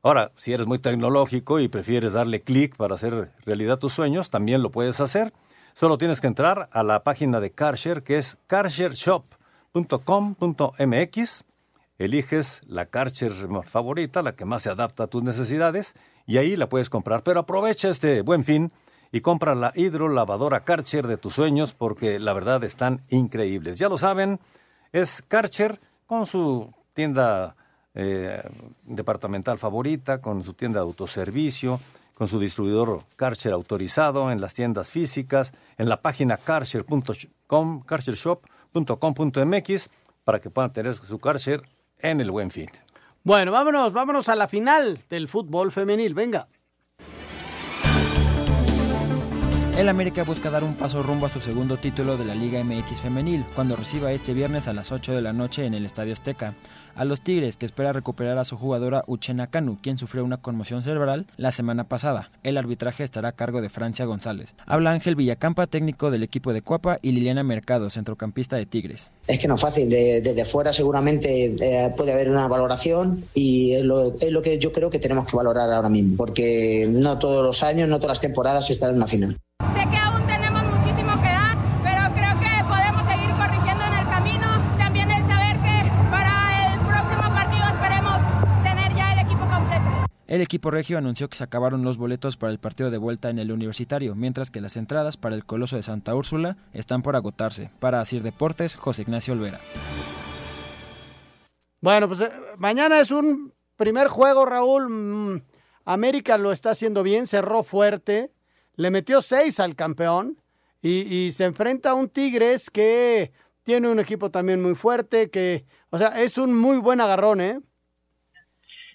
Ahora, si eres muy tecnológico y prefieres darle clic para hacer realidad tus sueños, también lo puedes hacer. Solo tienes que entrar a la página de Karcher, que es karchershop.com.mx. Eliges la Karcher favorita, la que más se adapta a tus necesidades, y ahí la puedes comprar. Pero aprovecha este buen fin y compra la hidrolavadora Karcher de tus sueños porque la verdad están increíbles. Ya lo saben, es Karcher con su tienda eh, departamental favorita, con su tienda de autoservicio, con su distribuidor Karcher autorizado en las tiendas físicas, en la página karcher.com, karchershop.com.mx para que puedan tener su Karcher en el buen fin. Bueno, vámonos, vámonos a la final del fútbol femenil. Venga. El América busca dar un paso rumbo a su segundo título de la Liga MX femenil cuando reciba este viernes a las 8 de la noche en el Estadio Azteca a los Tigres, que espera recuperar a su jugadora Uchena Canu, quien sufrió una conmoción cerebral la semana pasada. El arbitraje estará a cargo de Francia González. Habla Ángel Villacampa, técnico del equipo de Cuapa, y Liliana Mercado, centrocampista de Tigres. Es que no es fácil, desde fuera seguramente eh, puede haber una valoración y es lo, que yo creo que tenemos que valorar ahora mismo, porque no todos los años, no todas las temporadas estarán en una final. Equipo regio anunció que se acabaron los boletos para el partido de vuelta en el universitario, mientras que las entradas para el Coloso de Santa Úrsula están por agotarse. Para Asir Deportes, José Ignacio Olvera. Bueno, pues eh, mañana es un primer juego, Raúl. Mm, América lo está haciendo bien, cerró fuerte le metió seis al campeón y, y, se enfrenta a un Tigres que tiene un equipo también muy fuerte, que, o sea, es un muy buen agarrón, ¿eh?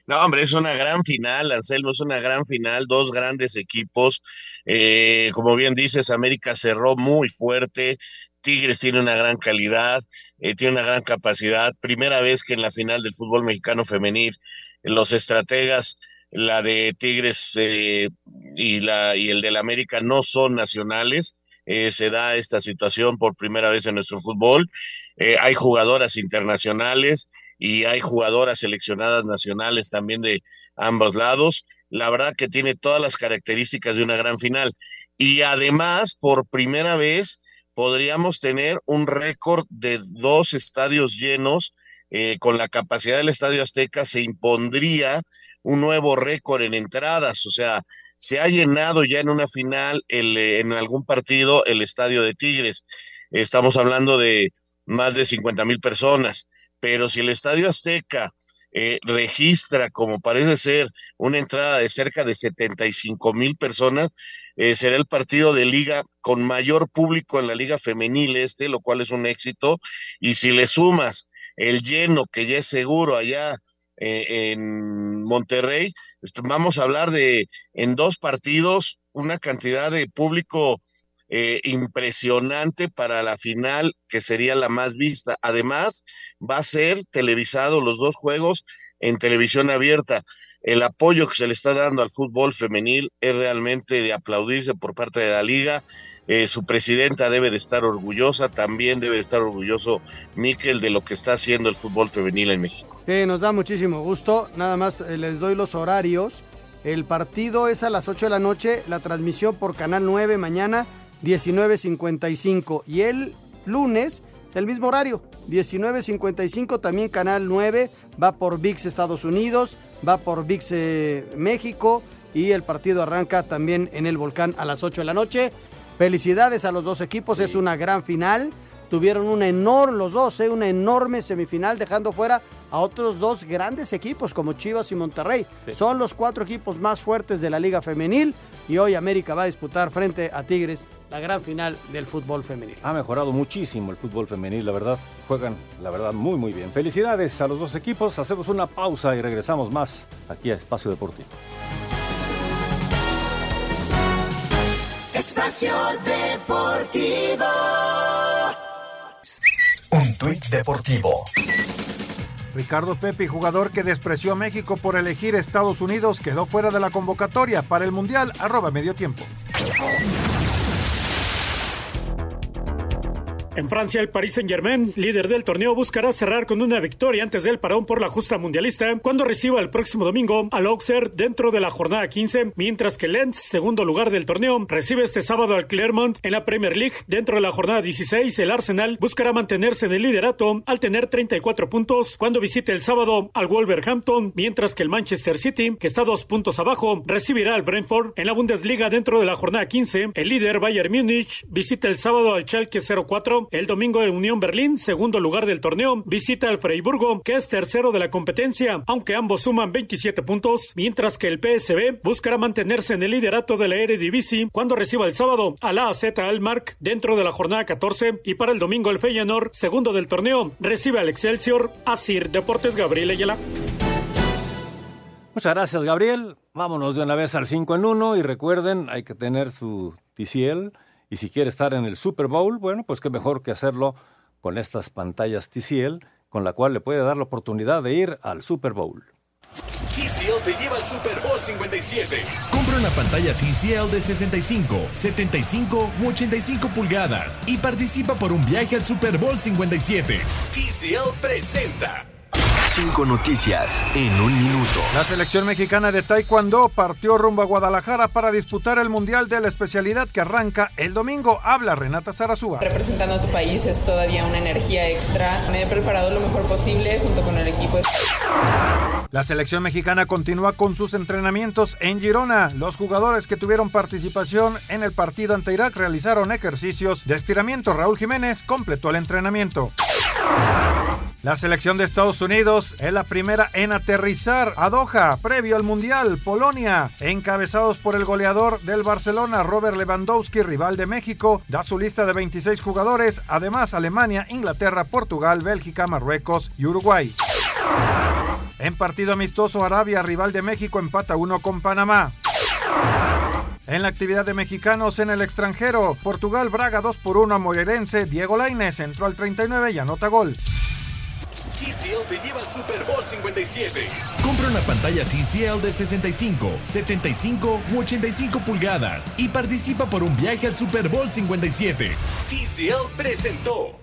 No, hombre, es una gran final, Anselmo, es una gran final, dos grandes equipos. Eh, como bien dices, América cerró muy fuerte, Tigres tiene una gran calidad, eh, tiene una gran capacidad. Primera vez que en la final del fútbol mexicano femenil, los estrategas, la de Tigres eh, y, la, y el del América no son nacionales. se da esta situación por primera vez en nuestro fútbol. hay jugadoras internacionales y hay jugadoras seleccionadas nacionales también de ambos lados. La verdad que tiene todas las características de una gran final. Y además, por primera vez, podríamos tener un récord de dos estadios llenos. Eh, con la capacidad del Estadio Azteca se impondría un nuevo récord en entradas. O sea, se ha llenado ya en una final, el, eh, en algún partido, el Estadio de Tigres. Estamos hablando de más de 50 mil personas pero si el Estadio Azteca eh, registra, como parece ser, una entrada de cerca de 75 mil personas, eh, será el partido de liga con mayor público en la liga femenil este, lo cual es un éxito, y si le sumas el lleno que ya es seguro allá eh, en Monterrey, vamos a hablar de en dos partidos una cantidad de público eh, impresionante para la final, que sería la más vista. Además, va a ser televisado los dos juegos en televisión abierta. El apoyo que se le está dando al fútbol femenil es realmente de aplaudirse por parte de la liga. Eh, su presidenta debe de estar orgullosa, también debe de estar orgulloso Miquel de lo que está haciendo el fútbol femenil en México. nos da muchísimo gusto. Nada más eh, les doy los horarios. El partido es a las 8 de la noche, la transmisión por Canal 9 mañana 19.55. Y el lunes, el mismo horario, 19.55, también Canal 9, va por VIX Estados Unidos, va por VIX eh, México y el partido arranca también en el volcán a las 8 de la noche. Felicidades a los dos equipos, es una gran final. Tuvieron una enorme, los dos, eh, una enorme semifinal, dejando fuera a otros dos grandes equipos como Chivas y Monterrey. Son los cuatro equipos más fuertes de la Liga Femenil y hoy América va a disputar frente a Tigres la gran final del fútbol femenil. Ha mejorado muchísimo el fútbol femenil, la verdad. Juegan, la verdad, muy, muy bien. Felicidades a los dos equipos. Hacemos una pausa y regresamos más aquí a Espacio Deportivo. Espacio Deportivo. Un tuit deportivo. Ricardo Pepe, jugador que despreció a México por elegir Estados Unidos, quedó fuera de la convocatoria para el Mundial, arroba medio tiempo. En Francia, el Paris Saint-Germain, líder del torneo, buscará cerrar con una victoria antes del parón por la justa mundialista cuando reciba el próximo domingo al Auxerre dentro de la jornada 15, mientras que Lens, segundo lugar del torneo, recibe este sábado al Clermont en la Premier League. Dentro de la jornada 16, el Arsenal buscará mantenerse en el liderato al tener 34 puntos cuando visite el sábado al Wolverhampton, mientras que el Manchester City, que está dos puntos abajo, recibirá al Brentford en la Bundesliga dentro de la jornada 15. El líder Bayern Múnich visita el sábado al Schalke 04 el domingo de Unión Berlín, segundo lugar del torneo, visita al Freiburgo, que es tercero de la competencia, aunque ambos suman 27 puntos, mientras que el PSB buscará mantenerse en el liderato de la Eredivisie cuando reciba el sábado a la AZ Almark dentro de la jornada 14 y para el domingo el Feyenoord, segundo del torneo, recibe al Excelsior, Asir Deportes Gabriel Ayala. Muchas gracias, Gabriel. Vámonos de una vez al 5 en 1 y recuerden, hay que tener su TCL y si quiere estar en el Super Bowl, bueno, pues qué mejor que hacerlo con estas pantallas TCL, con la cual le puede dar la oportunidad de ir al Super Bowl. TCL te lleva al Super Bowl 57. Compra una pantalla TCL de 65, 75 u 85 pulgadas y participa por un viaje al Super Bowl 57. TCL presenta. Cinco noticias en un minuto. La selección mexicana de Taekwondo partió rumbo a Guadalajara para disputar el Mundial de la especialidad que arranca el domingo. Habla Renata Zarazúa. Representando a tu país es todavía una energía extra. Me he preparado lo mejor posible junto con el equipo. La selección mexicana continúa con sus entrenamientos en Girona. Los jugadores que tuvieron participación en el partido ante Irak realizaron ejercicios de estiramiento. Raúl Jiménez completó el entrenamiento. La selección de Estados Unidos es la primera en aterrizar a Doha previo al Mundial. Polonia, encabezados por el goleador del Barcelona, Robert Lewandowski, rival de México, da su lista de 26 jugadores. Además, Alemania, Inglaterra, Portugal, Bélgica, Marruecos y Uruguay. En partido amistoso, Arabia, rival de México, empata 1 con Panamá. En la actividad de mexicanos en el extranjero, Portugal Braga 2 por 1 a Moreirense, Diego Lainez entró al 39 y anota gol. TCL te lleva al Super Bowl 57. Compra una pantalla TCL de 65, 75 u 85 pulgadas y participa por un viaje al Super Bowl 57. TCL presentó.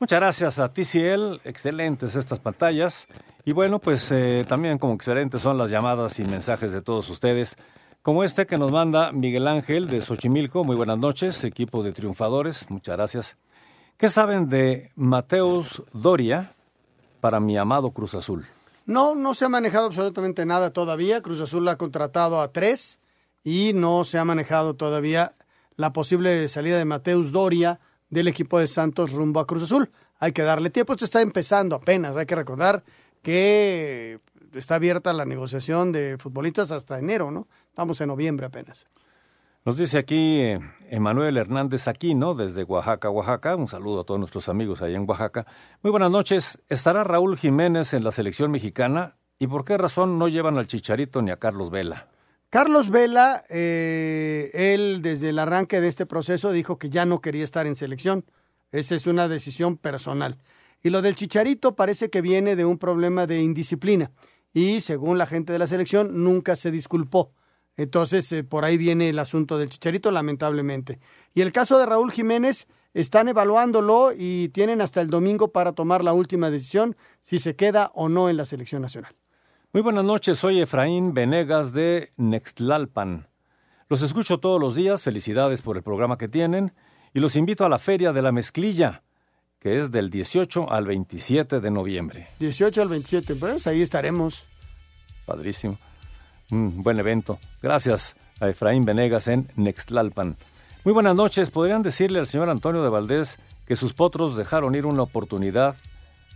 Muchas gracias a TCL, excelentes estas pantallas. Y bueno, pues eh, también como excelentes son las llamadas y mensajes de todos ustedes, como este que nos manda Miguel Ángel de Xochimilco. Muy buenas noches, equipo de triunfadores, muchas gracias. ¿Qué saben de Mateus Doria para mi amado Cruz Azul? No, no se ha manejado absolutamente nada todavía. Cruz Azul ha contratado a tres y no se ha manejado todavía la posible salida de Mateus Doria del equipo de Santos rumbo a Cruz Azul. Hay que darle tiempo, esto está empezando apenas. Hay que recordar que está abierta la negociación de futbolistas hasta enero, ¿no? Estamos en noviembre apenas. Nos dice aquí eh, Emanuel Hernández Aquino, desde Oaxaca, Oaxaca. Un saludo a todos nuestros amigos allá en Oaxaca. Muy buenas noches. ¿Estará Raúl Jiménez en la selección mexicana? ¿Y por qué razón no llevan al Chicharito ni a Carlos Vela? Carlos Vela, eh, él desde el arranque de este proceso dijo que ya no quería estar en selección. Esa es una decisión personal. Y lo del Chicharito parece que viene de un problema de indisciplina. Y según la gente de la selección, nunca se disculpó. Entonces, eh, por ahí viene el asunto del Chicharito, lamentablemente. Y el caso de Raúl Jiménez, están evaluándolo y tienen hasta el domingo para tomar la última decisión si se queda o no en la selección nacional. Muy buenas noches, soy Efraín Venegas de Nextlalpan. Los escucho todos los días, felicidades por el programa que tienen y los invito a la Feria de la Mezclilla, que es del 18 al 27 de noviembre. 18 al 27, pues ahí estaremos. Padrísimo. Un buen evento. Gracias a Efraín Venegas en Nextlalpan. Muy buenas noches. ¿Podrían decirle al señor Antonio de Valdés que sus potros dejaron ir una oportunidad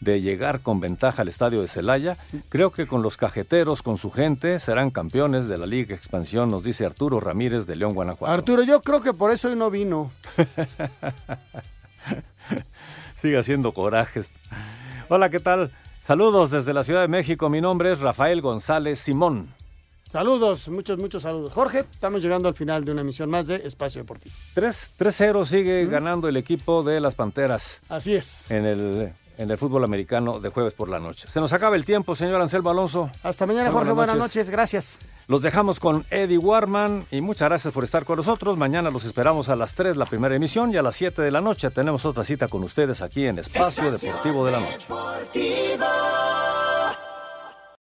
de llegar con ventaja al estadio de Celaya? Creo que con los cajeteros, con su gente, serán campeones de la Liga Expansión, nos dice Arturo Ramírez de León, Guanajuato. Arturo, yo creo que por eso hoy no vino. [LAUGHS] Sigue haciendo corajes. Hola, ¿qué tal? Saludos desde la Ciudad de México. Mi nombre es Rafael González Simón. Saludos, muchos, muchos saludos. Jorge, estamos llegando al final de una emisión más de Espacio Deportivo. 3-0 sigue ganando el equipo de las Panteras. Así es. En el, en el fútbol americano de jueves por la noche. Se nos acaba el tiempo, señor Anselmo Alonso. Hasta mañana, Jorge. Buenas noches. Gracias. Los dejamos con Eddie Warman y muchas gracias por estar con nosotros. Mañana los esperamos a las 3 la primera emisión y a las 7 de la noche tenemos otra cita con ustedes aquí en Espacio, Deportivo de la Noche.